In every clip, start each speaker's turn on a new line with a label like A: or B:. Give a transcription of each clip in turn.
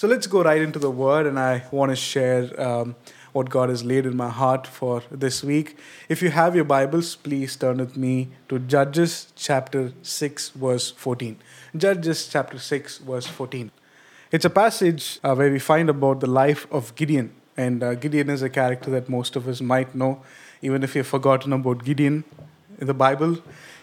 A: So let's go right into the word, and I want to share um, what God has laid in my heart for this week. If you have your Bibles, please turn with me to Judges chapter 6, verse 14. Judges chapter 6, verse 14. It's a passage uh, where we find about the life of Gideon. And uh, Gideon is a character that most of us might know. Even if you've forgotten about Gideon in the Bible,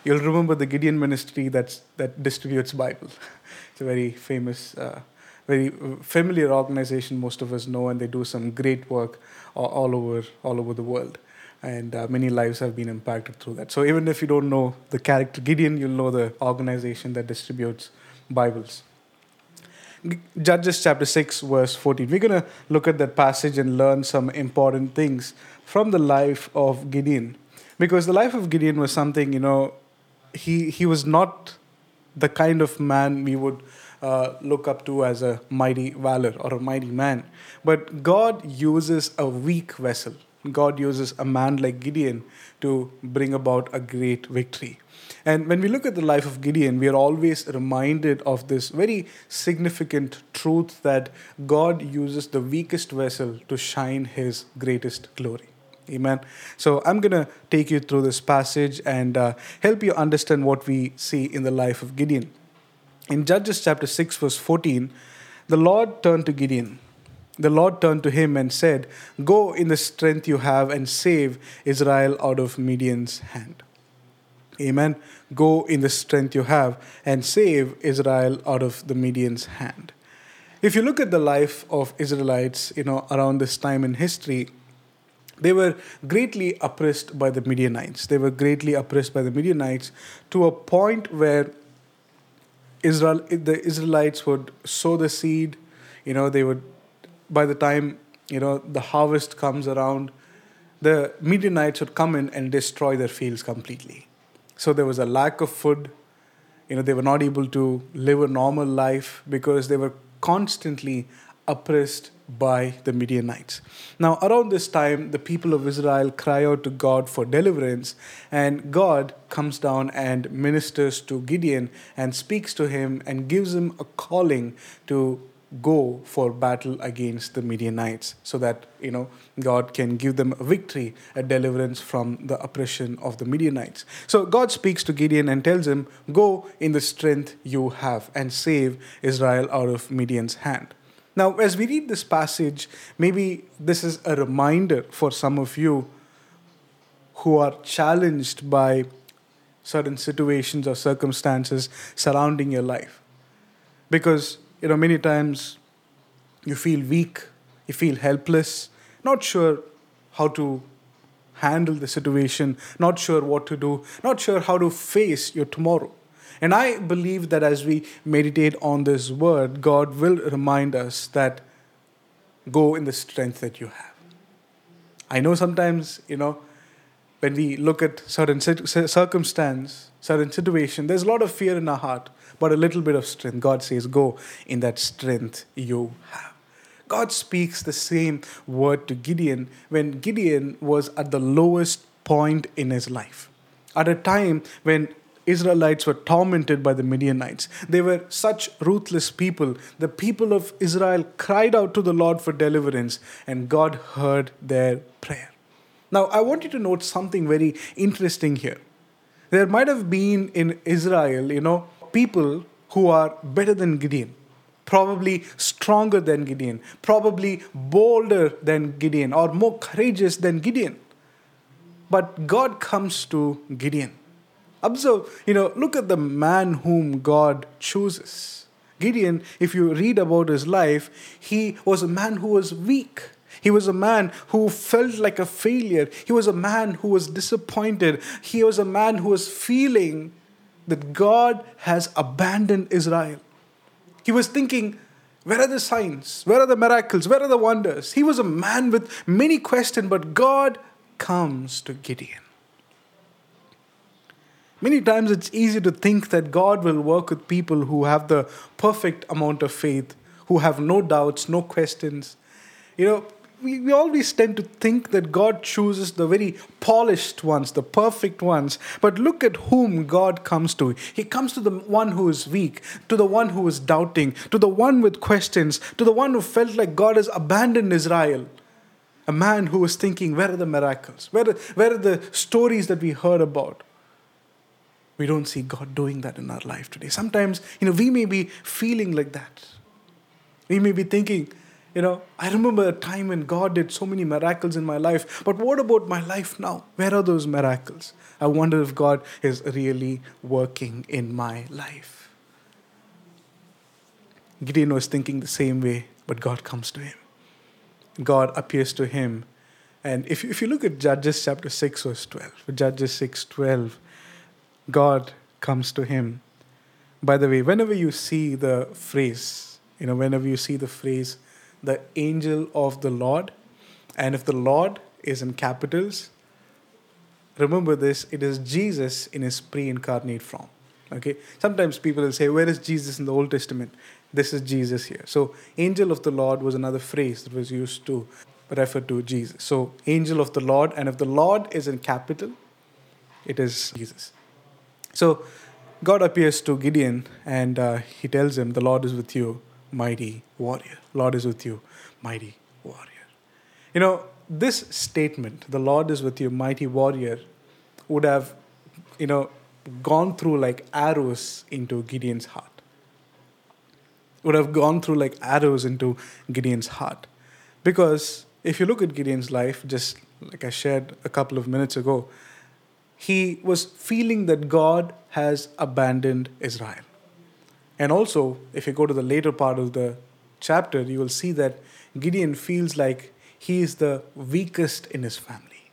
A: you'll remember the Gideon ministry that's, that distributes Bible. it's a very famous uh, very familiar organization most of us know and they do some great work all over all over the world. And uh, many lives have been impacted through that. So even if you don't know the character gideon you'll know the organization that distributes bibles. Judges chapter 6 verse 14 we're going to look at that passage and learn some important things from the life of gideon. Because the life of gideon was something you know he he was not the kind of man we would uh, look up to as a mighty valor or a mighty man. But God uses a weak vessel. God uses a man like Gideon to bring about a great victory. And when we look at the life of Gideon, we are always reminded of this very significant truth that God uses the weakest vessel to shine his greatest glory. Amen. So I'm going to take you through this passage and uh, help you understand what we see in the life of Gideon. In Judges chapter 6, verse 14, the Lord turned to Gideon. The Lord turned to him and said, Go in the strength you have and save Israel out of Midian's hand. Amen. Go in the strength you have and save Israel out of the Midian's hand. If you look at the life of Israelites, you know, around this time in history, they were greatly oppressed by the Midianites. They were greatly oppressed by the Midianites to a point where Israel, the Israelites would sow the seed. You know, they would, by the time you know the harvest comes around, the Midianites would come in and destroy their fields completely. So there was a lack of food. You know, they were not able to live a normal life because they were constantly oppressed by the Midianites. Now, around this time, the people of Israel cry out to God for deliverance, and God comes down and ministers to Gideon and speaks to him and gives him a calling to go for battle against the Midianites so that you know God can give them a victory a deliverance from the oppression of the Midianites so God speaks to Gideon and tells him go in the strength you have and save Israel out of Midian's hand now, as we read this passage, maybe this is a reminder for some of you who are challenged by certain situations or circumstances surrounding your life. Because, you know, many times you feel weak, you feel helpless, not sure how to handle the situation, not sure what to do, not sure how to face your tomorrow. And I believe that as we meditate on this word, God will remind us that go in the strength that you have. I know sometimes, you know, when we look at certain circumstance, certain situation, there's a lot of fear in our heart, but a little bit of strength. God says, go in that strength you have. God speaks the same word to Gideon when Gideon was at the lowest point in his life. At a time when Israelites were tormented by the Midianites. They were such ruthless people. The people of Israel cried out to the Lord for deliverance, and God heard their prayer. Now, I want you to note something very interesting here. There might have been in Israel, you know, people who are better than Gideon, probably stronger than Gideon, probably bolder than Gideon, or more courageous than Gideon. But God comes to Gideon Observe, you know, look at the man whom God chooses. Gideon, if you read about his life, he was a man who was weak. He was a man who felt like a failure. He was a man who was disappointed. He was a man who was feeling that God has abandoned Israel. He was thinking, where are the signs? Where are the miracles? Where are the wonders? He was a man with many questions, but God comes to Gideon. Many times it's easy to think that God will work with people who have the perfect amount of faith, who have no doubts, no questions. You know, we, we always tend to think that God chooses the very polished ones, the perfect ones. But look at whom God comes to. He comes to the one who is weak, to the one who is doubting, to the one with questions, to the one who felt like God has abandoned Israel. A man who was thinking, where are the miracles? Where where are the stories that we heard about? We don't see God doing that in our life today. Sometimes, you know, we may be feeling like that. We may be thinking, you know, I remember a time when God did so many miracles in my life, but what about my life now? Where are those miracles? I wonder if God is really working in my life. Gideon was thinking the same way, but God comes to him. God appears to him. And if, if you look at Judges chapter 6, verse 12, Judges 6 12, God comes to him. By the way, whenever you see the phrase, you know, whenever you see the phrase, the angel of the Lord. And if the Lord is in capitals, remember this it is Jesus in his pre incarnate form. Okay? Sometimes people will say, Where is Jesus in the Old Testament? This is Jesus here. So, angel of the Lord was another phrase that was used to refer to Jesus. So, angel of the Lord, and if the Lord is in capital, it is Jesus. So, God appears to Gideon and uh, he tells him, The Lord is with you mighty warrior. Lord is with you, mighty warrior. You know, this statement, the Lord is with you, mighty warrior, would have, you know, gone through like arrows into Gideon's heart. Would have gone through like arrows into Gideon's heart. Because if you look at Gideon's life, just like I shared a couple of minutes ago, he was feeling that God has abandoned Israel. And also, if you go to the later part of the chapter, you will see that Gideon feels like he is the weakest in his family.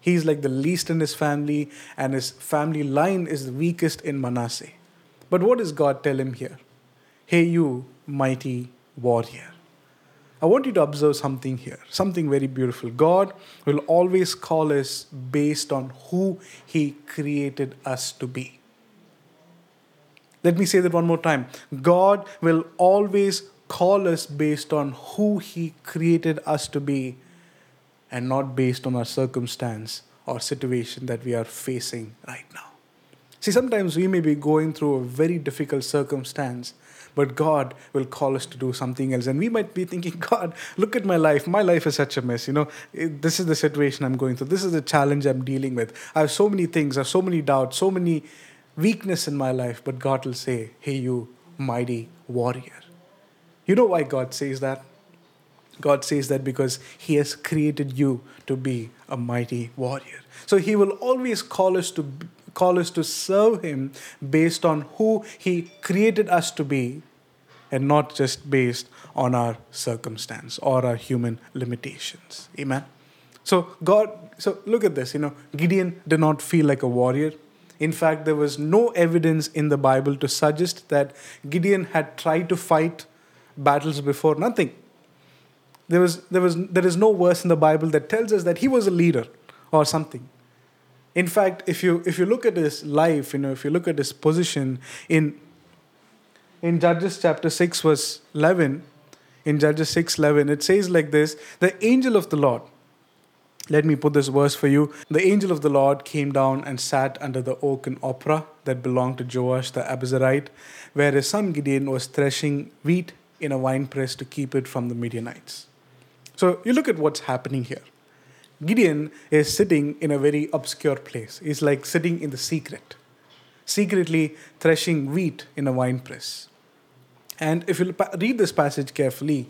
A: He's like the least in his family, and his family line is the weakest in Manasseh. But what does God tell him here? Hey, you mighty warrior. I want you to observe something here, something very beautiful. God will always call us based on who He created us to be. Let me say that one more time. God will always call us based on who He created us to be and not based on our circumstance or situation that we are facing right now. See, sometimes we may be going through a very difficult circumstance, but God will call us to do something else. And we might be thinking, God, look at my life. My life is such a mess. You know, this is the situation I'm going through. This is the challenge I'm dealing with. I have so many things, I have so many doubts, so many weakness in my life, but God will say, Hey, you mighty warrior. You know why God says that? God says that because He has created you to be a mighty warrior. So He will always call us to call us to serve Him based on who He created us to be, and not just based on our circumstance or our human limitations. Amen. So God, so look at this. You know, Gideon did not feel like a warrior. In fact, there was no evidence in the Bible to suggest that Gideon had tried to fight battles before. Nothing. There, was, there, was, there is no verse in the Bible that tells us that he was a leader or something. In fact, if you, if you look at his life, you know, if you look at his position in, in Judges chapter 6, verse 11, in Judges 6 11, it says like this The angel of the Lord, let me put this verse for you. The angel of the Lord came down and sat under the oak in that belonged to Joash the Abiezrite, where his son Gideon was threshing wheat in a winepress to keep it from the Midianites. So you look at what's happening here. Gideon is sitting in a very obscure place. He's like sitting in the secret, secretly threshing wheat in a winepress. And if you read this passage carefully,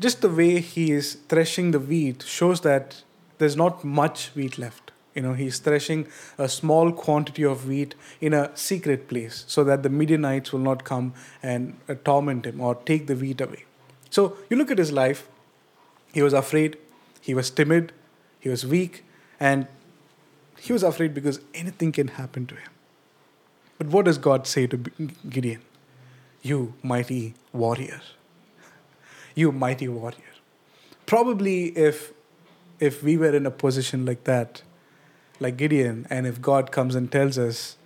A: just the way he is threshing the wheat shows that there's not much wheat left. You know, he's threshing a small quantity of wheat in a secret place so that the Midianites will not come and uh, torment him or take the wheat away. So you look at his life, he was afraid, he was timid, he was weak, and he was afraid because anything can happen to him. But what does God say to Gideon? You mighty warrior you mighty warrior. Probably if if we were in a position like that, like Gideon, and if God comes and tells us,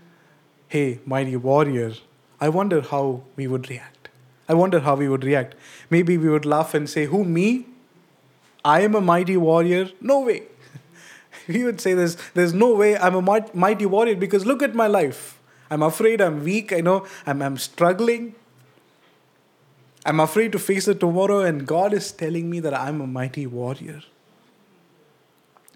A: hey, mighty warrior, I wonder how we would react. I wonder how we would react. Maybe we would laugh and say, Who, me? I am a mighty warrior? No way. He would say this there's no way I'm a mighty warrior because look at my life. I'm afraid, I'm weak, I know I'm, I'm struggling. I'm afraid to face the tomorrow, and God is telling me that I'm a mighty warrior.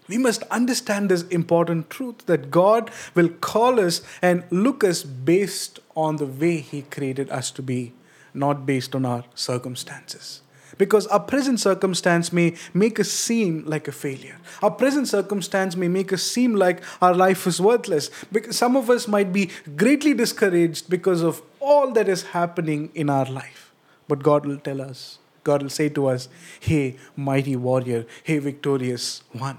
A: We must understand this important truth that God will call us and look us based on the way He created us to be, not based on our circumstances. Because our present circumstance may make us seem like a failure. Our present circumstance may make us seem like our life is worthless. Because some of us might be greatly discouraged because of all that is happening in our life. But God will tell us, God will say to us, Hey, mighty warrior, hey, victorious one.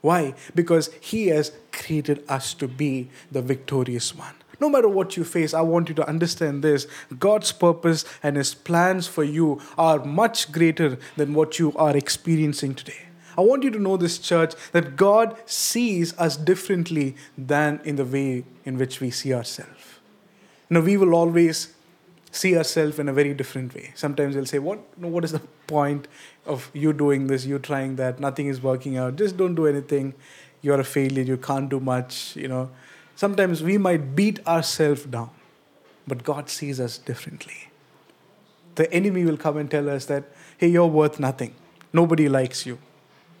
A: Why? Because He has created us to be the victorious one. No matter what you face, I want you to understand this God's purpose and His plans for you are much greater than what you are experiencing today. I want you to know this, church, that God sees us differently than in the way in which we see ourselves. Know, we will always see ourselves in a very different way. Sometimes they'll say, What what is the point of you doing this, you trying that, nothing is working out, just don't do anything, you're a failure, you can't do much, you know. Sometimes we might beat ourselves down, but God sees us differently. The enemy will come and tell us that, hey, you're worth nothing. Nobody likes you.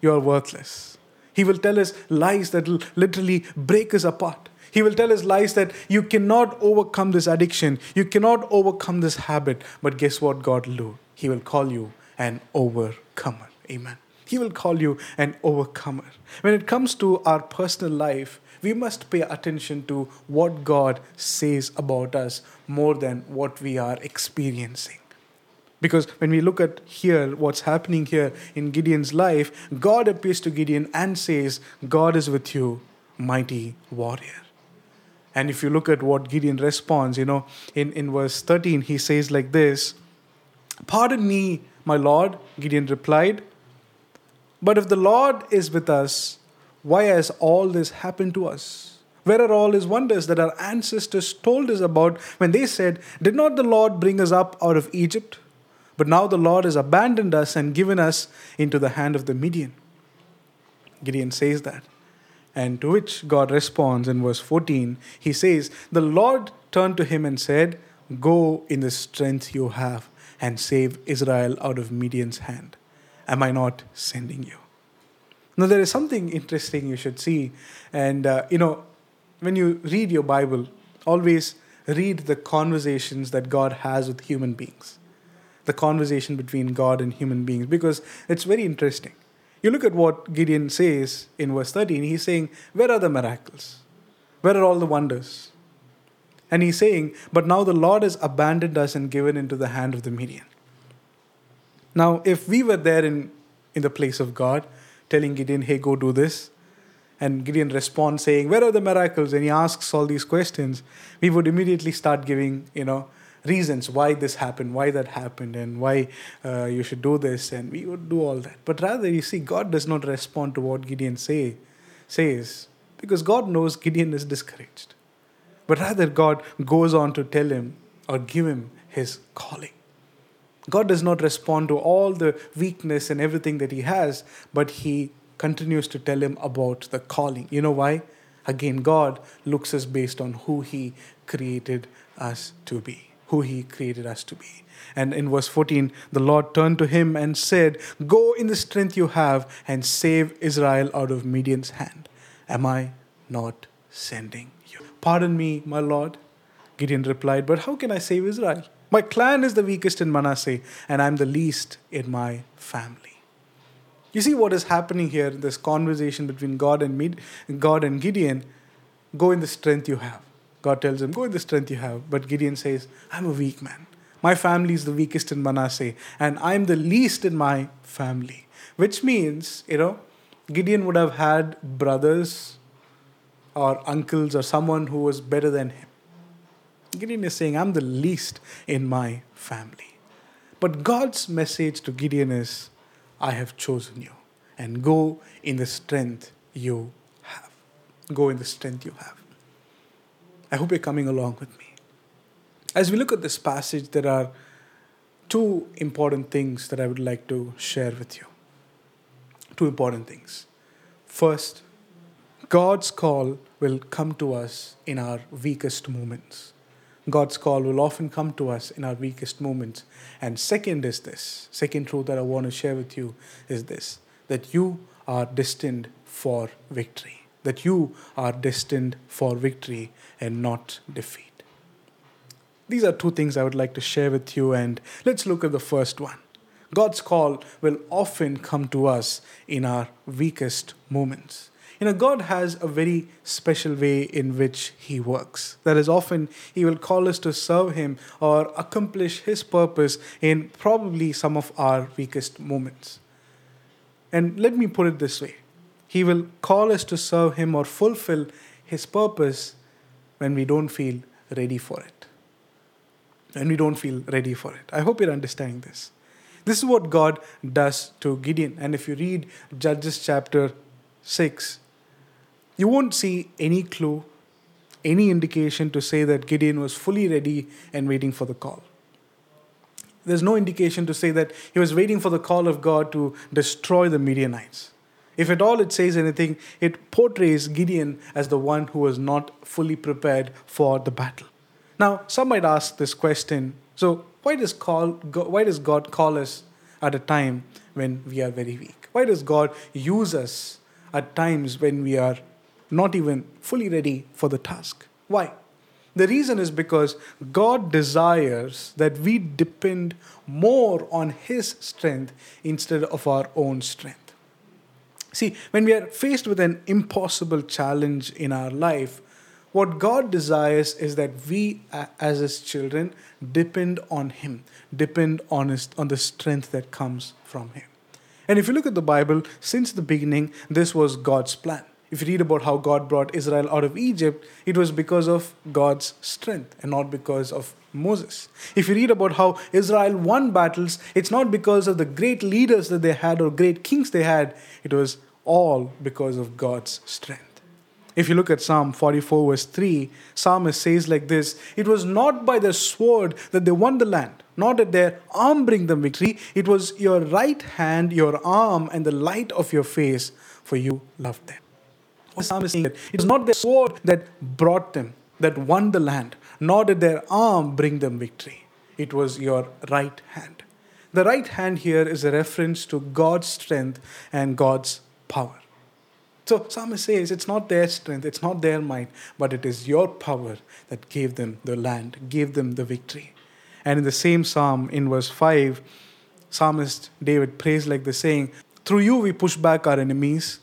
A: You're worthless. He will tell us lies that will literally break us apart. He will tell us lies that you cannot overcome this addiction, you cannot overcome this habit. But guess what God will do? He will call you an overcomer. Amen. He will call you an overcomer. When it comes to our personal life, we must pay attention to what God says about us more than what we are experiencing. Because when we look at here, what's happening here in Gideon's life, God appears to Gideon and says, God is with you, mighty warrior. And if you look at what Gideon responds, you know, in, in verse 13, he says like this Pardon me, my Lord, Gideon replied. But if the Lord is with us, why has all this happened to us? Where are all his wonders that our ancestors told us about when they said, Did not the Lord bring us up out of Egypt? But now the Lord has abandoned us and given us into the hand of the Midian. Gideon says that. And to which God responds in verse 14. He says, The Lord turned to him and said, Go in the strength you have and save Israel out of Midian's hand. Am I not sending you? Now, there is something interesting you should see. And, uh, you know, when you read your Bible, always read the conversations that God has with human beings, the conversation between God and human beings, because it's very interesting. You look at what Gideon says in verse 13. He's saying, Where are the miracles? Where are all the wonders? And he's saying, But now the Lord has abandoned us and given into the hand of the Midian. Now, if we were there in, in the place of God, telling Gideon, Hey, go do this, and Gideon responds saying, Where are the miracles? And he asks all these questions, we would immediately start giving, you know, reasons why this happened, why that happened, and why uh, you should do this, and we would do all that. But rather, you see, God does not respond to what Gideon say, says because God knows Gideon is discouraged. But rather, God goes on to tell him or give him his calling. God does not respond to all the weakness and everything that he has, but he continues to tell him about the calling. You know why? Again, God looks us based on who he created us to be who he created us to be. And in verse 14, the Lord turned to him and said, Go in the strength you have and save Israel out of Midian's hand. Am I not sending you? Pardon me, my Lord. Gideon replied, But how can I save Israel? My clan is the weakest in Manasseh, and I'm the least in my family. You see what is happening here, this conversation between God and, Med- God and Gideon. Go in the strength you have. God tells him, Go in the strength you have. But Gideon says, I'm a weak man. My family is the weakest in Manasseh, and I'm the least in my family. Which means, you know, Gideon would have had brothers or uncles or someone who was better than him. Gideon is saying, I'm the least in my family. But God's message to Gideon is, I have chosen you, and go in the strength you have. Go in the strength you have. I hope you're coming along with me. As we look at this passage, there are two important things that I would like to share with you. two important things. First, God's call will come to us in our weakest moments. God's call will often come to us in our weakest moments. And second is this second truth that I want to share with you is this that you are destined for victory. That you are destined for victory and not defeat. These are two things I would like to share with you, and let's look at the first one. God's call will often come to us in our weakest moments. You know, God has a very special way in which He works. That is, often He will call us to serve Him or accomplish His purpose in probably some of our weakest moments. And let me put it this way He will call us to serve Him or fulfill His purpose when we don't feel ready for it. When we don't feel ready for it. I hope you're understanding this. This is what God does to Gideon. And if you read Judges chapter 6, you won't see any clue, any indication to say that Gideon was fully ready and waiting for the call. There's no indication to say that he was waiting for the call of God to destroy the Midianites. If at all it says anything, it portrays Gideon as the one who was not fully prepared for the battle. Now, some might ask this question so, why does, call, why does God call us at a time when we are very weak? Why does God use us at times when we are not even fully ready for the task. Why? The reason is because God desires that we depend more on His strength instead of our own strength. See, when we are faced with an impossible challenge in our life, what God desires is that we, as His children, depend on Him, depend on, his, on the strength that comes from Him. And if you look at the Bible, since the beginning, this was God's plan. If you read about how God brought Israel out of Egypt, it was because of God's strength and not because of Moses. If you read about how Israel won battles, it's not because of the great leaders that they had or great kings they had, it was all because of God's strength. If you look at Psalm 44, verse 3, Psalmist says like this It was not by the sword that they won the land, not that their arm bring them victory. It was your right hand, your arm, and the light of your face, for you loved them. What Psalm is saying that it is not their sword that brought them, that won the land, nor did their arm bring them victory. It was your right hand. The right hand here is a reference to God's strength and God's power. So Psalmist says it's not their strength, it's not their might, but it is your power that gave them the land, gave them the victory. And in the same psalm, in verse 5, Psalmist David prays like this, saying, Through you we push back our enemies,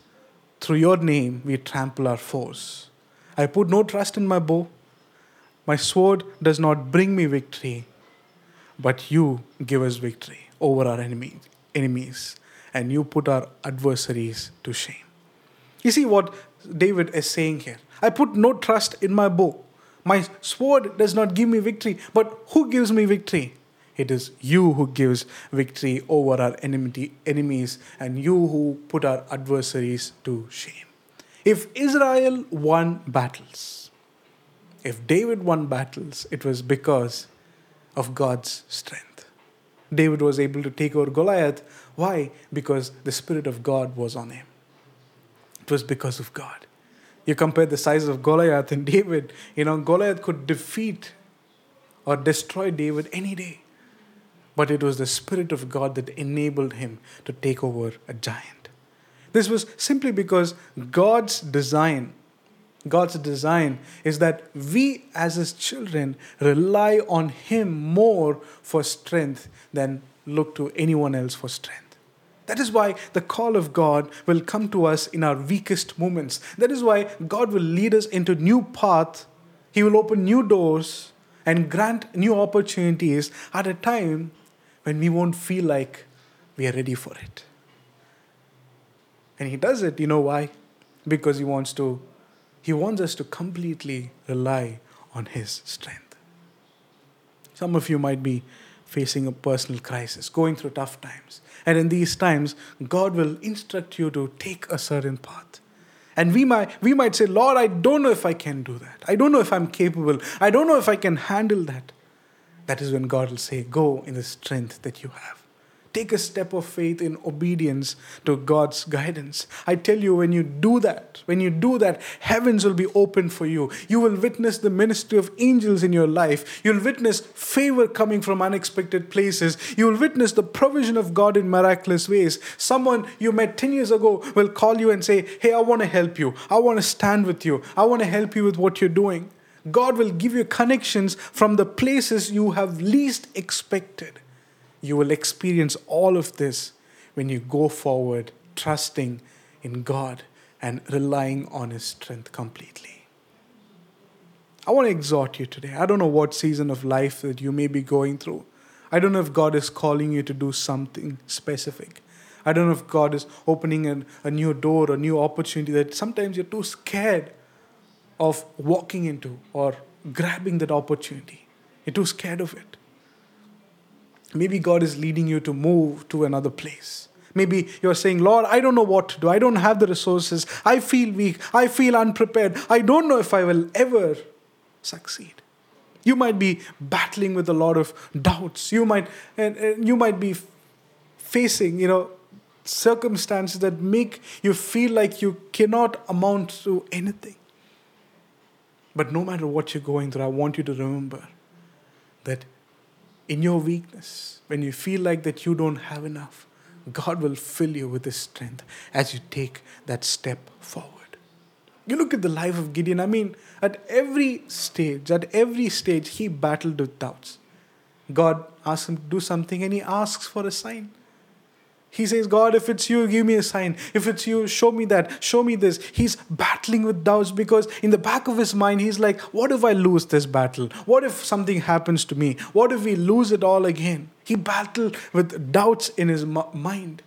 A: through your name we trample our foes. I put no trust in my bow. My sword does not bring me victory, but you give us victory over our enemy, enemies, and you put our adversaries to shame. You see what David is saying here? I put no trust in my bow. My sword does not give me victory, but who gives me victory? It is you who gives victory over our enmity, enemies and you who put our adversaries to shame. If Israel won battles, if David won battles, it was because of God's strength. David was able to take over Goliath. Why? Because the Spirit of God was on him. It was because of God. You compare the size of Goliath and David, you know, Goliath could defeat or destroy David any day but it was the Spirit of God that enabled him to take over a giant. This was simply because God's design, God's design is that we as his children rely on him more for strength than look to anyone else for strength. That is why the call of God will come to us in our weakest moments. That is why God will lead us into new path. He will open new doors and grant new opportunities at a time when we won't feel like we are ready for it. And he does it, you know why? Because he wants to he wants us to completely rely on his strength. Some of you might be facing a personal crisis, going through tough times. And in these times, God will instruct you to take a certain path. And we might, we might say, Lord, I don't know if I can do that. I don't know if I'm capable. I don't know if I can handle that that is when God will say, Go in the strength that you have. Take a step of faith in obedience to God's guidance. I tell you, when you do that, when you do that, heavens will be open for you. You will witness the ministry of angels in your life. You'll witness favor coming from unexpected places. You will witness the provision of God in miraculous ways. Someone you met 10 years ago will call you and say, Hey, I want to help you. I want to stand with you. I want to help you with what you're doing. God will give you connections from the places you have least expected. You will experience all of this when you go forward, trusting in God and relying on His strength completely. I want to exhort you today. I don't know what season of life that you may be going through. I don't know if God is calling you to do something specific. I don't know if God is opening an, a new door, a new opportunity that sometimes you're too scared of walking into or grabbing that opportunity. You're too scared of it. Maybe God is leading you to move to another place. Maybe you're saying, Lord, I don't know what to do. I don't have the resources. I feel weak. I feel unprepared. I don't know if I will ever succeed. You might be battling with a lot of doubts. You might, and, and you might be facing, you know, circumstances that make you feel like you cannot amount to anything. But no matter what you're going through, I want you to remember that in your weakness, when you feel like that you don't have enough, God will fill you with His strength as you take that step forward. You look at the life of Gideon, I mean, at every stage, at every stage, he battled with doubts. God asks him to do something and he asks for a sign. He says, God, if it's you, give me a sign. If it's you, show me that. Show me this. He's battling with doubts because in the back of his mind, he's like, What if I lose this battle? What if something happens to me? What if we lose it all again? He battled with doubts in his mind.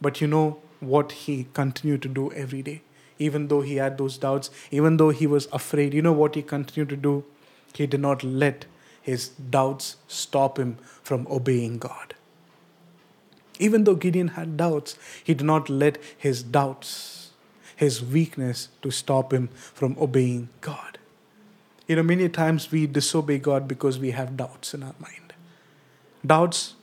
A: But you know what he continued to do every day? Even though he had those doubts, even though he was afraid, you know what he continued to do? He did not let his doubts stop him from obeying God. Even though Gideon had doubts, he did not let his doubts, his weakness, to stop him from obeying God. You know, many times we disobey God because we have doubts in our mind. Doubts,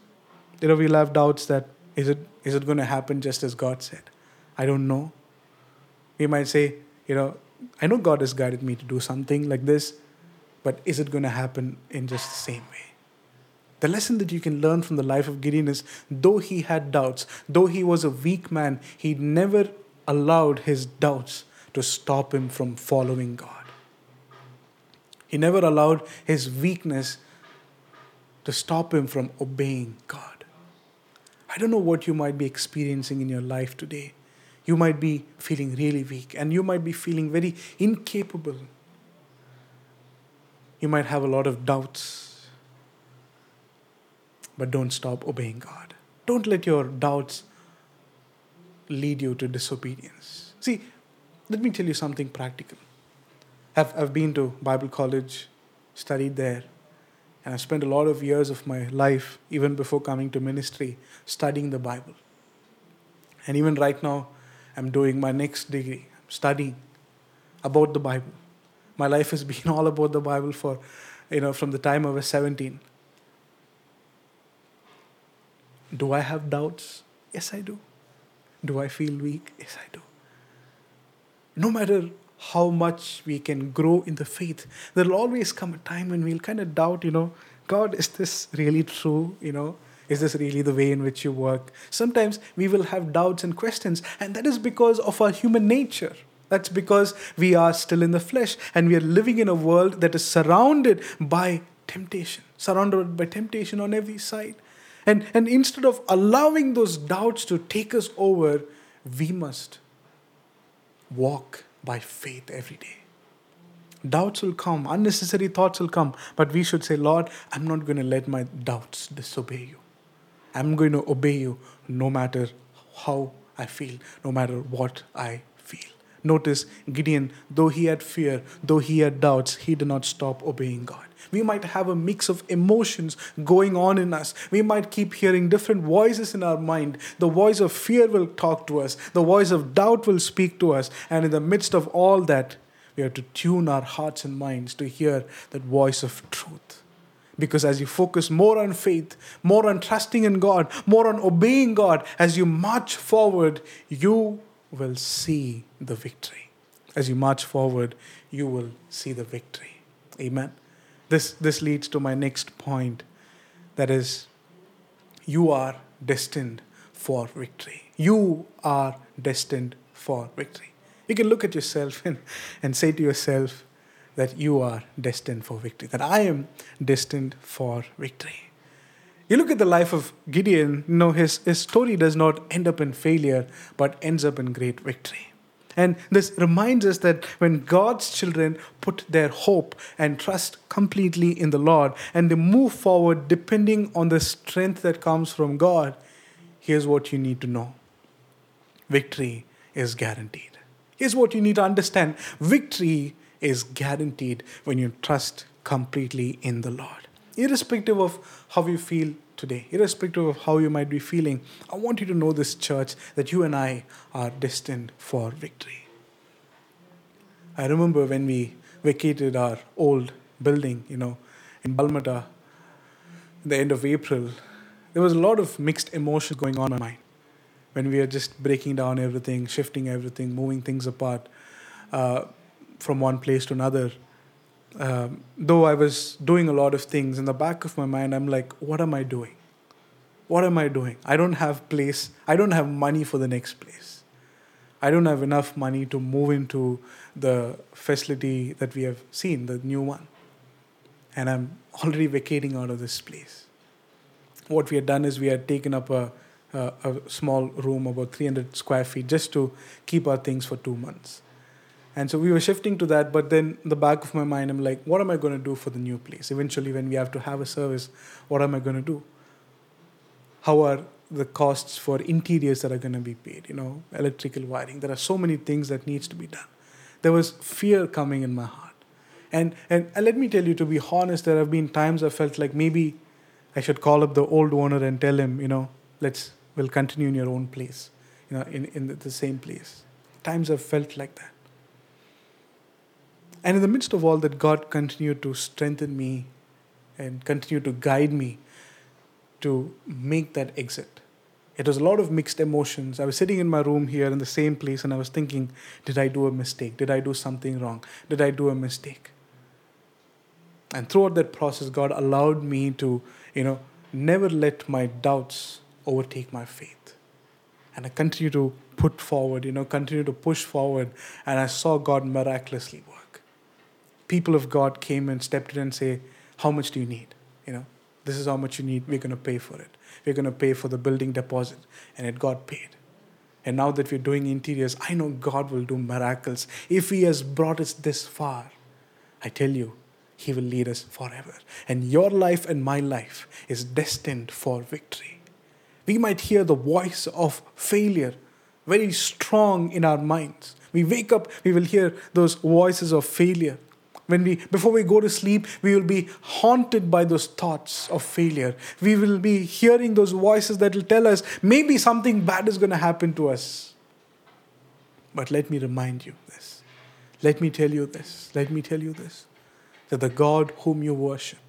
A: you know, we'll have doubts that is it is it going to happen just as God said? I don't know. We might say, you know, I know God has guided me to do something like this, but is it going to happen in just the same way? The lesson that you can learn from the life of Gideon is though he had doubts, though he was a weak man, he never allowed his doubts to stop him from following God. He never allowed his weakness to stop him from obeying God. I don't know what you might be experiencing in your life today. You might be feeling really weak and you might be feeling very incapable. You might have a lot of doubts but don't stop obeying God. Don't let your doubts lead you to disobedience. See, let me tell you something practical. I've, I've been to Bible college, studied there, and I've spent a lot of years of my life, even before coming to ministry, studying the Bible. And even right now, I'm doing my next degree, studying about the Bible. My life has been all about the Bible for, you know, from the time I was 17. Do I have doubts? Yes, I do. Do I feel weak? Yes, I do. No matter how much we can grow in the faith, there'll always come a time when we'll kind of doubt, you know, God, is this really true? You know, is this really the way in which you work? Sometimes we will have doubts and questions, and that is because of our human nature. That's because we are still in the flesh and we are living in a world that is surrounded by temptation, surrounded by temptation on every side. And, and instead of allowing those doubts to take us over, we must walk by faith every day. Doubts will come, unnecessary thoughts will come, but we should say, Lord, I'm not going to let my doubts disobey you. I'm going to obey you no matter how I feel, no matter what I feel. Notice Gideon, though he had fear, though he had doubts, he did not stop obeying God. We might have a mix of emotions going on in us. We might keep hearing different voices in our mind. The voice of fear will talk to us, the voice of doubt will speak to us. And in the midst of all that, we have to tune our hearts and minds to hear that voice of truth. Because as you focus more on faith, more on trusting in God, more on obeying God, as you march forward, you will see the victory. As you march forward, you will see the victory. Amen. This, this leads to my next point that is, you are destined for victory. You are destined for victory. You can look at yourself and, and say to yourself that you are destined for victory, that I am destined for victory. You look at the life of Gideon, you know, his, his story does not end up in failure, but ends up in great victory. And this reminds us that when God's children put their hope and trust completely in the Lord and they move forward depending on the strength that comes from God, here's what you need to know victory is guaranteed. Here's what you need to understand victory is guaranteed when you trust completely in the Lord. Irrespective of how you feel today, irrespective of how you might be feeling, I want you to know this church that you and I are destined for victory. I remember when we vacated our old building, you know, in Balmata, the end of April, there was a lot of mixed emotions going on in my mind when we are just breaking down everything, shifting everything, moving things apart uh, from one place to another. Um, though I was doing a lot of things in the back of my mind, I'm like, what am I doing? What am I doing? I don't have place. I don't have money for the next place. I don't have enough money to move into the facility that we have seen, the new one. And I'm already vacating out of this place. What we had done is we had taken up a uh, a small room, about 300 square feet, just to keep our things for two months. And so we were shifting to that, but then in the back of my mind, I'm like, what am I going to do for the new place? Eventually, when we have to have a service, what am I going to do? How are the costs for interiors that are going to be paid? You know, electrical wiring. There are so many things that needs to be done. There was fear coming in my heart, and and, let me tell you, to be honest, there have been times I felt like maybe I should call up the old owner and tell him, you know, let's we'll continue in your own place, you know, in, in the, the same place. Times have felt like that. And in the midst of all that, God continued to strengthen me and continue to guide me to make that exit. It was a lot of mixed emotions. I was sitting in my room here in the same place and I was thinking, did I do a mistake? Did I do something wrong? Did I do a mistake? And throughout that process, God allowed me to, you know, never let my doubts overtake my faith. And I continue to put forward, you know, continue to push forward. And I saw God miraculously work. People of God came and stepped in and say, How much do you need? You know, this is how much you need. We're going to pay for it. We're going to pay for the building deposit. And it got paid. And now that we're doing interiors, I know God will do miracles. If He has brought us this far, I tell you, He will lead us forever. And your life and my life is destined for victory we might hear the voice of failure very strong in our minds. We wake up, we will hear those voices of failure. When we, before we go to sleep, we will be haunted by those thoughts of failure. We will be hearing those voices that will tell us maybe something bad is going to happen to us. But let me remind you this. Let me tell you this. Let me tell you this. That the God whom you worship,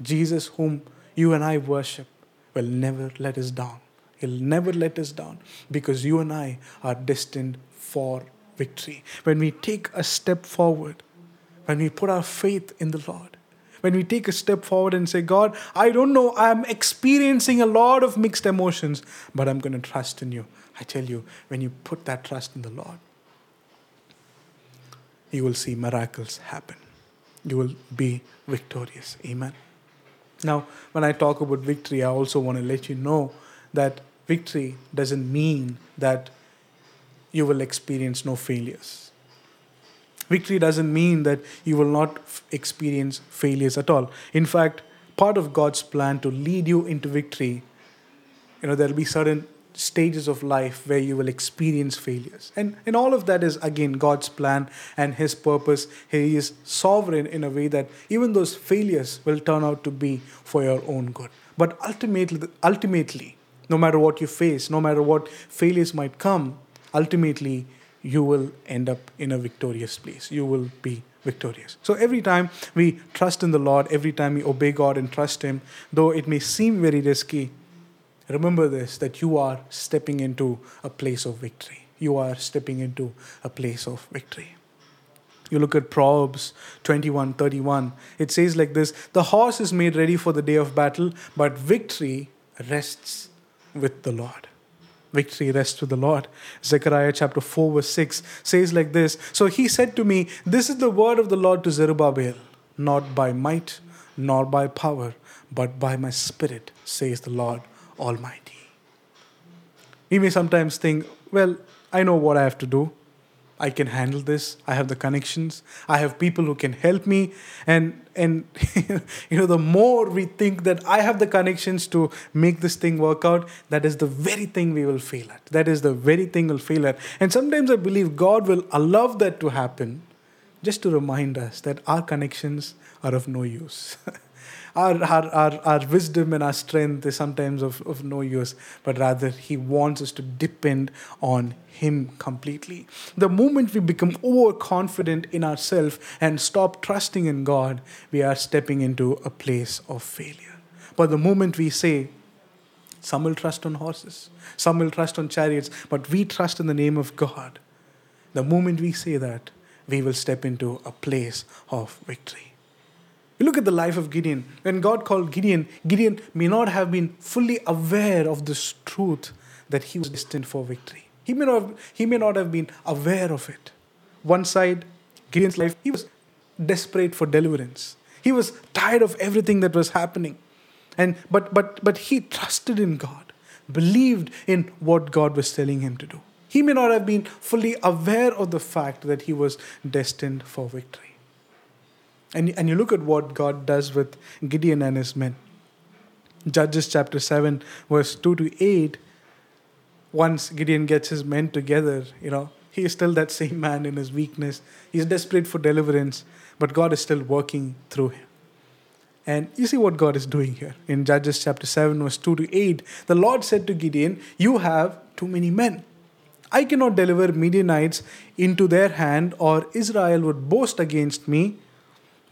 A: Jesus whom you and I worship, will never let us down. He'll never let us down because you and I are destined for victory. When we take a step forward, when we put our faith in the Lord, when we take a step forward and say, God, I don't know, I'm experiencing a lot of mixed emotions, but I'm going to trust in you. I tell you, when you put that trust in the Lord, you will see miracles happen. You will be victorious. Amen. Now, when I talk about victory, I also want to let you know that victory doesn't mean that you will experience no failures. Victory doesn't mean that you will not f- experience failures at all. In fact, part of God's plan to lead you into victory, you know, there'll be certain stages of life where you will experience failures. And, and all of that is, again, God's plan and His purpose. He is sovereign in a way that even those failures will turn out to be for your own good. But ultimately, ultimately, no matter what you face, no matter what failures might come, ultimately, you will end up in a victorious place. You will be victorious. So every time we trust in the Lord, every time we obey God and trust Him, though it may seem very risky, remember this that you are stepping into a place of victory. You are stepping into a place of victory. You look at Proverbs 21 31, it says like this The horse is made ready for the day of battle, but victory rests with the Lord victory rests with the Lord. Zechariah chapter 4, verse 6 says like this So he said to me, This is the word of the Lord to Zerubbabel, not by might, nor by power, but by my spirit, says the Lord Almighty. We may sometimes think, Well, I know what I have to do. I can handle this. I have the connections. I have people who can help me. And and you know, the more we think that I have the connections to make this thing work out, that is the very thing we will fail at. That is the very thing we'll fail at. And sometimes I believe God will allow that to happen just to remind us that our connections are of no use. our, our, our, our wisdom and our strength is sometimes of, of no use, but rather He wants us to depend on Him completely. The moment we become overconfident in ourselves and stop trusting in God, we are stepping into a place of failure. But the moment we say, some will trust on horses, some will trust on chariots, but we trust in the name of God. The moment we say that, we will step into a place of victory. You look at the life of Gideon. When God called Gideon, Gideon may not have been fully aware of this truth that he was destined for victory. He may not have, he may not have been aware of it. One side, Gideon's life, he was desperate for deliverance. He was tired of everything that was happening. And but but but he trusted in God, believed in what God was telling him to do. He may not have been fully aware of the fact that he was destined for victory. And, and you look at what God does with Gideon and his men. Judges chapter 7, verse 2 to 8, once Gideon gets his men together, you know, he is still that same man in his weakness. He's desperate for deliverance, but God is still working through him. And you see what God is doing here. In Judges chapter 7, verse 2 to 8, the Lord said to Gideon, You have too many men. I cannot deliver Midianites into their hand, or Israel would boast against me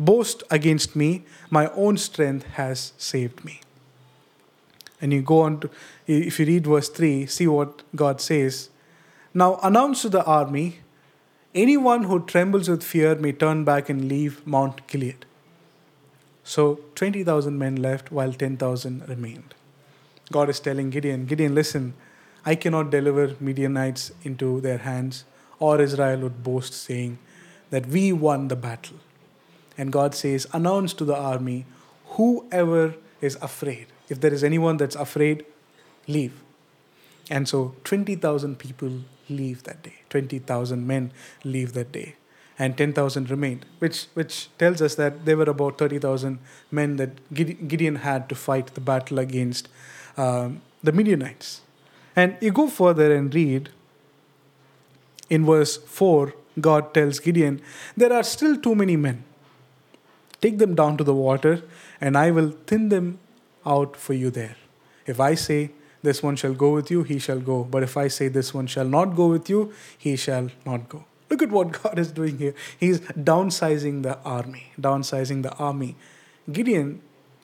A: boast against me, my own strength has saved me. And you go on to, if you read verse 3, see what God says. Now announce to the army, anyone who trembles with fear may turn back and leave Mount Gilead. So 20,000 men left while 10,000 remained. God is telling Gideon, Gideon, listen, I cannot deliver Midianites into their hands, or Israel would boast, saying that we won the battle. And God says, Announce to the army, whoever is afraid, if there is anyone that's afraid, leave. And so 20,000 people leave that day, 20,000 men leave that day, and 10,000 remained, which, which tells us that there were about 30,000 men that Gideon had to fight the battle against um, the Midianites. And you go further and read in verse 4, God tells Gideon, There are still too many men. Take them down to the water, and I will thin them out for you there. If I say, This one shall go with you, he shall go. But if I say, This one shall not go with you, he shall not go. Look at what God is doing here. He's downsizing the army, downsizing the army. Gideon,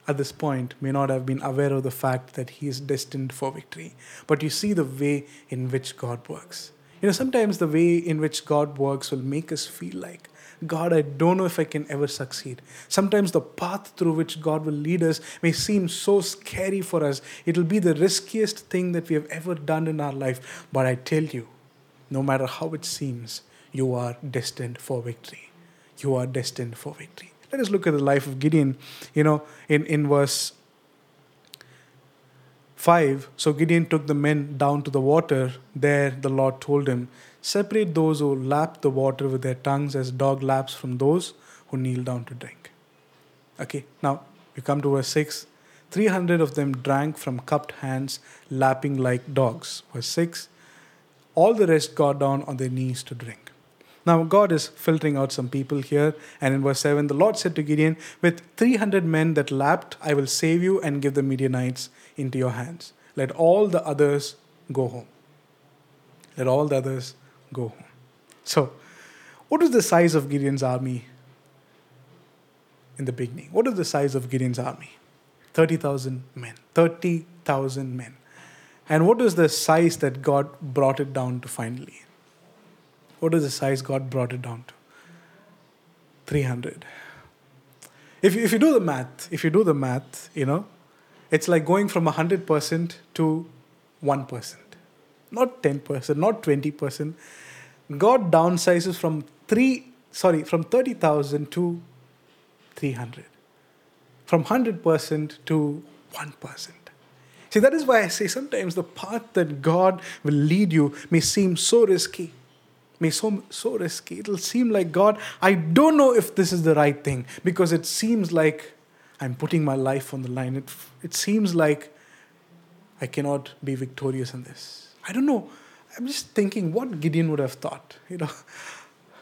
A: at this point, may not have been aware of the fact that he is destined for victory. But you see the way in which God works. You know, sometimes the way in which God works will make us feel like God, I don't know if I can ever succeed. Sometimes the path through which God will lead us may seem so scary for us. It'll be the riskiest thing that we have ever done in our life. But I tell you, no matter how it seems, you are destined for victory. You are destined for victory. Let us look at the life of Gideon. You know, in, in verse 5 So Gideon took the men down to the water. There the Lord told him, Separate those who lap the water with their tongues as dog laps from those who kneel down to drink. Okay, now we come to verse 6. 300 of them drank from cupped hands, lapping like dogs. Verse 6. All the rest got down on their knees to drink. Now, God is filtering out some people here. And in verse 7, the Lord said to Gideon, With 300 men that lapped, I will save you and give the Midianites into your hands. Let all the others go home. Let all the others go home. So, what was the size of Gideon's army in the beginning? What is the size of Gideon's army? 30,000 men. 30,000 men. And what is the size that God brought it down to finally? What is the size God brought it down to? 300. If if you do the math, if you do the math, you know, it's like going from 100% to 1%. Not 10%, not 20%. God downsizes from 3 sorry, from 30,000 to 300. From 100% to 1%. See, that is why I say sometimes the path that God will lead you may seem so risky. May so so risky. It'll seem like God, I don't know if this is the right thing because it seems like I'm putting my life on the line. It, it seems like I cannot be victorious in this. I don't know. I'm just thinking what Gideon would have thought. You know,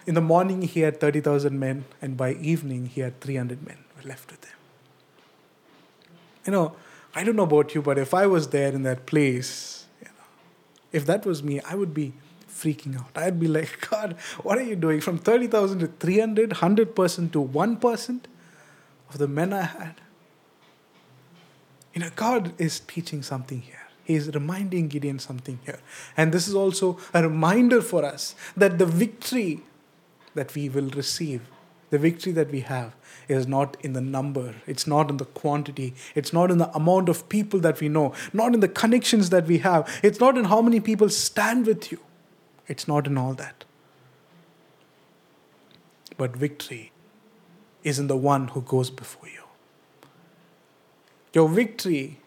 A: in the morning he had 30,000 men, and by evening he had 300 men left with him. You know, I don't know about you, but if I was there in that place, you know, if that was me, I would be freaking out. I'd be like, God, what are you doing? From 30,000 to 300, 100% to 1% of the men I had. You know, God is teaching something here. He is reminding Gideon something here. And this is also a reminder for us that the victory that we will receive, the victory that we have, is not in the number, it's not in the quantity, it's not in the amount of people that we know, not in the connections that we have, it's not in how many people stand with you, it's not in all that. But victory is in the one who goes before you. Your victory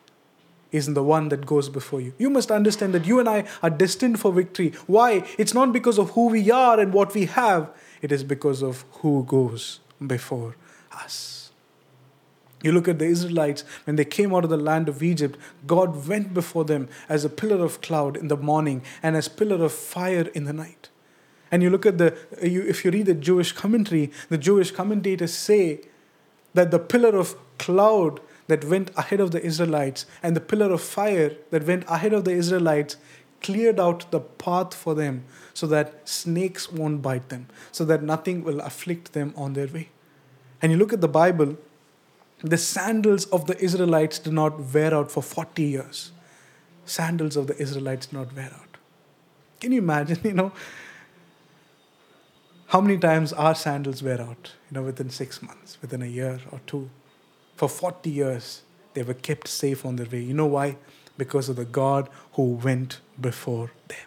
A: is in the one that goes before you. You must understand that you and I are destined for victory. Why? It's not because of who we are and what we have, it is because of who goes before us. You look at the Israelites, when they came out of the land of Egypt, God went before them as a pillar of cloud in the morning and as pillar of fire in the night. And you look at the, you, if you read the Jewish commentary, the Jewish commentators say that the pillar of cloud that went ahead of the Israelites and the pillar of fire that went ahead of the Israelites cleared out the path for them so that snakes won't bite them, so that nothing will afflict them on their way. And you look at the Bible, the sandals of the Israelites did not wear out for 40 years. Sandals of the Israelites did not wear out. Can you imagine, you know, how many times our sandals wear out, you know, within six months, within a year or two? For 40 years, they were kept safe on their way. You know why? Because of the God who went before them.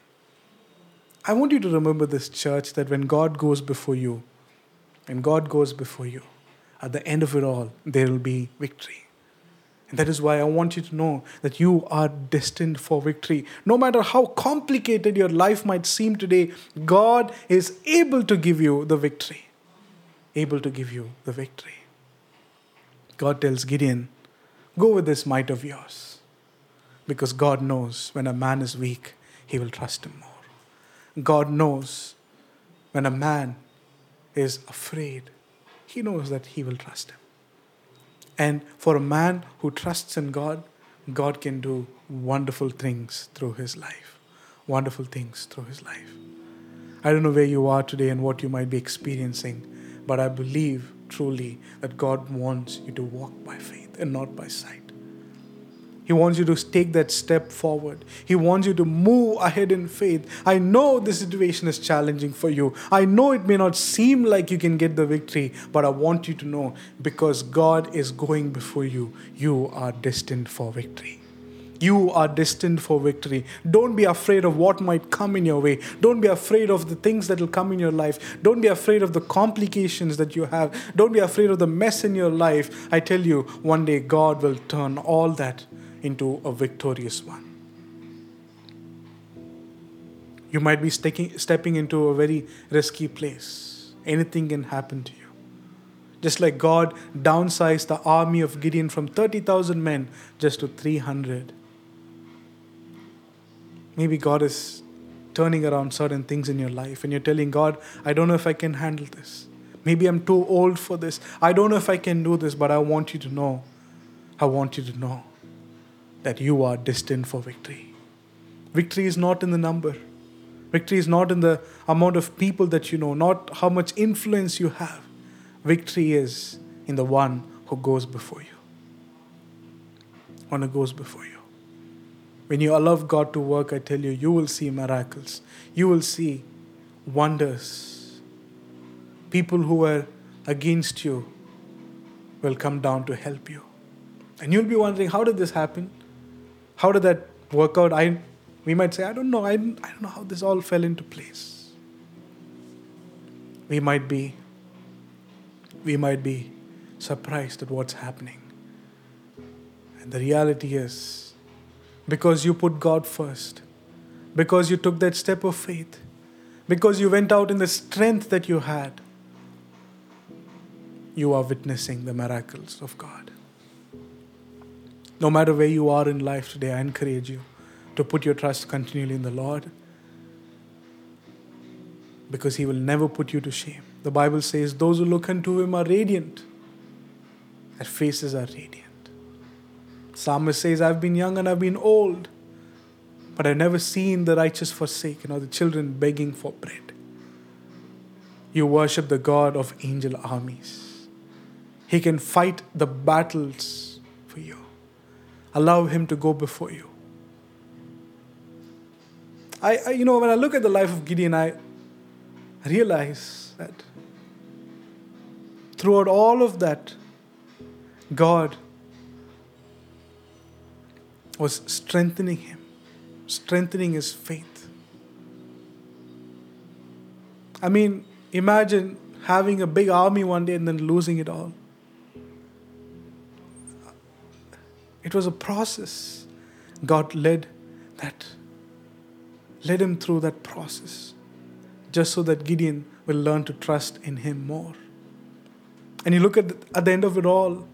A: I want you to remember this, church, that when God goes before you, when God goes before you, at the end of it all, there will be victory. And that is why I want you to know that you are destined for victory. No matter how complicated your life might seem today, God is able to give you the victory. Able to give you the victory. God tells Gideon, Go with this might of yours. Because God knows when a man is weak, he will trust him more. God knows when a man is afraid, he knows that he will trust him. And for a man who trusts in God, God can do wonderful things through his life. Wonderful things through his life. I don't know where you are today and what you might be experiencing, but I believe truly that God wants you to walk by faith and not by sight. He wants you to take that step forward. He wants you to move ahead in faith. I know the situation is challenging for you. I know it may not seem like you can get the victory, but I want you to know because God is going before you, you are destined for victory. You are destined for victory. Don't be afraid of what might come in your way. Don't be afraid of the things that will come in your life. Don't be afraid of the complications that you have. Don't be afraid of the mess in your life. I tell you, one day God will turn all that into a victorious one. You might be stepping into a very risky place. Anything can happen to you. Just like God downsized the army of Gideon from 30,000 men just to 300 Maybe God is turning around certain things in your life and you're telling God, I don't know if I can handle this. Maybe I'm too old for this. I don't know if I can do this, but I want you to know. I want you to know that you are destined for victory. Victory is not in the number, Victory is not in the amount of people that you know, not how much influence you have. Victory is in the one who goes before you. One who goes before you. When you allow God to work, I tell you, you will see miracles. You will see wonders. People who were against you will come down to help you. And you'll be wondering, how did this happen? How did that work out? I, we might say, I don't know. I, I don't know how this all fell into place. We might be, we might be surprised at what's happening. And the reality is, because you put God first, because you took that step of faith, because you went out in the strength that you had, you are witnessing the miracles of God. No matter where you are in life today, I encourage you to put your trust continually in the Lord because He will never put you to shame. The Bible says, Those who look unto Him are radiant, their faces are radiant. Psalmist says, I've been young and I've been old, but I've never seen the righteous forsaken or the children begging for bread. You worship the God of angel armies. He can fight the battles for you. Allow Him to go before you. I, I, you know, when I look at the life of Gideon, I realize that throughout all of that, God was strengthening him, strengthening his faith. I mean, imagine having a big army one day and then losing it all. It was a process. God led that, led him through that process, just so that Gideon will learn to trust in him more. And you look at the, at the end of it all,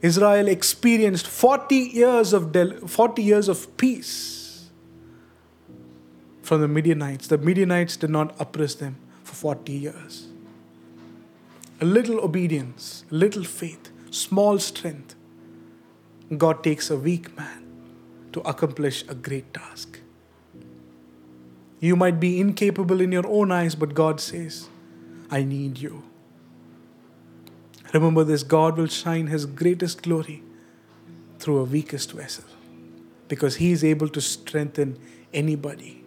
A: Israel experienced 40 years of del- 40 years of peace from the Midianites. The Midianites did not oppress them for 40 years. A little obedience, a little faith, small strength. God takes a weak man to accomplish a great task. You might be incapable in your own eyes, but God says, I need you. Remember this God will shine His greatest glory through a weakest vessel because He is able to strengthen anybody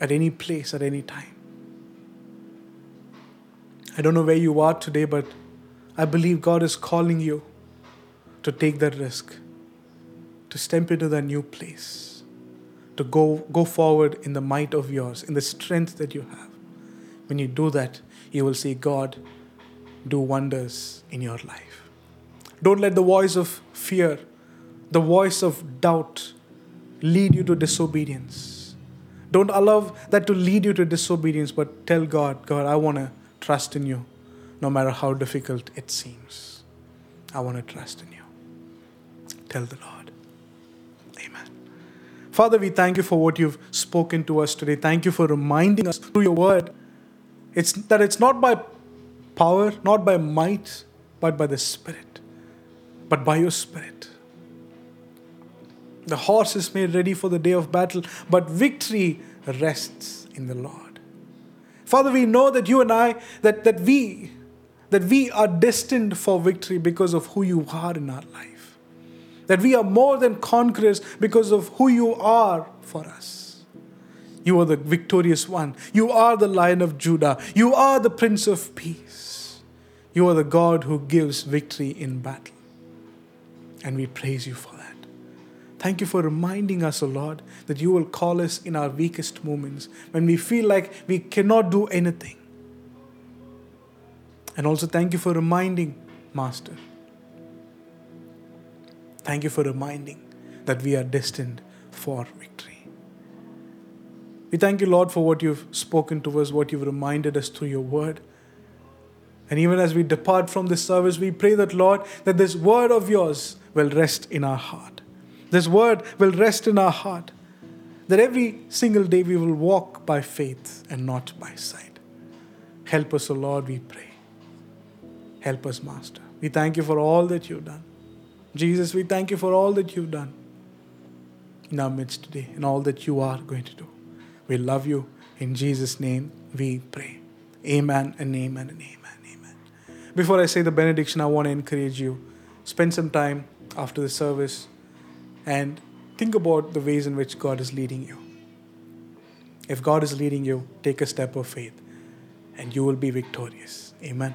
A: at any place, at any time. I don't know where you are today, but I believe God is calling you to take that risk, to step into that new place, to go, go forward in the might of yours, in the strength that you have. When you do that, you will see God do wonders in your life. Don't let the voice of fear, the voice of doubt, lead you to disobedience. Don't allow that to lead you to disobedience, but tell God, God, I want to trust in you no matter how difficult it seems. I want to trust in you. Tell the Lord. Amen. Father, we thank you for what you've spoken to us today. Thank you for reminding us through your word. It's that it's not by power, not by might, but by the Spirit, but by your Spirit. The horse is made ready for the day of battle, but victory rests in the Lord. Father, we know that you and I, that, that we, that we are destined for victory because of who you are in our life. That we are more than conquerors because of who you are for us. You are the victorious one. You are the lion of Judah. You are the prince of peace. You are the God who gives victory in battle. And we praise you for that. Thank you for reminding us, O Lord, that you will call us in our weakest moments when we feel like we cannot do anything. And also, thank you for reminding, Master. Thank you for reminding that we are destined for victory. We thank you, Lord, for what you've spoken to us, what you've reminded us through your word. And even as we depart from this service, we pray that, Lord, that this word of yours will rest in our heart. This word will rest in our heart. That every single day we will walk by faith and not by sight. Help us, O Lord, we pray. Help us, Master. We thank you for all that you've done. Jesus, we thank you for all that you've done in our midst today and all that you are going to do. We love you. In Jesus' name we pray. Amen and amen and amen. Amen. Before I say the benediction, I want to encourage you. Spend some time after the service and think about the ways in which God is leading you. If God is leading you, take a step of faith and you will be victorious. Amen.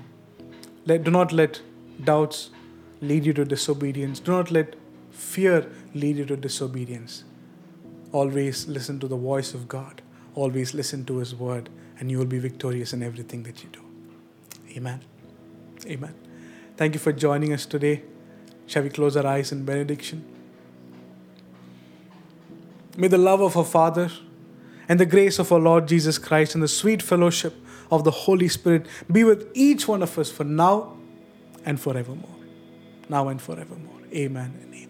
A: Let, do not let doubts lead you to disobedience. Do not let fear lead you to disobedience. Always listen to the voice of God. Always listen to His word, and you will be victorious in everything that you do. Amen. Amen. Thank you for joining us today. Shall we close our eyes in benediction? May the love of our Father and the grace of our Lord Jesus Christ and the sweet fellowship of the Holy Spirit be with each one of us for now and forevermore. Now and forevermore. Amen and amen.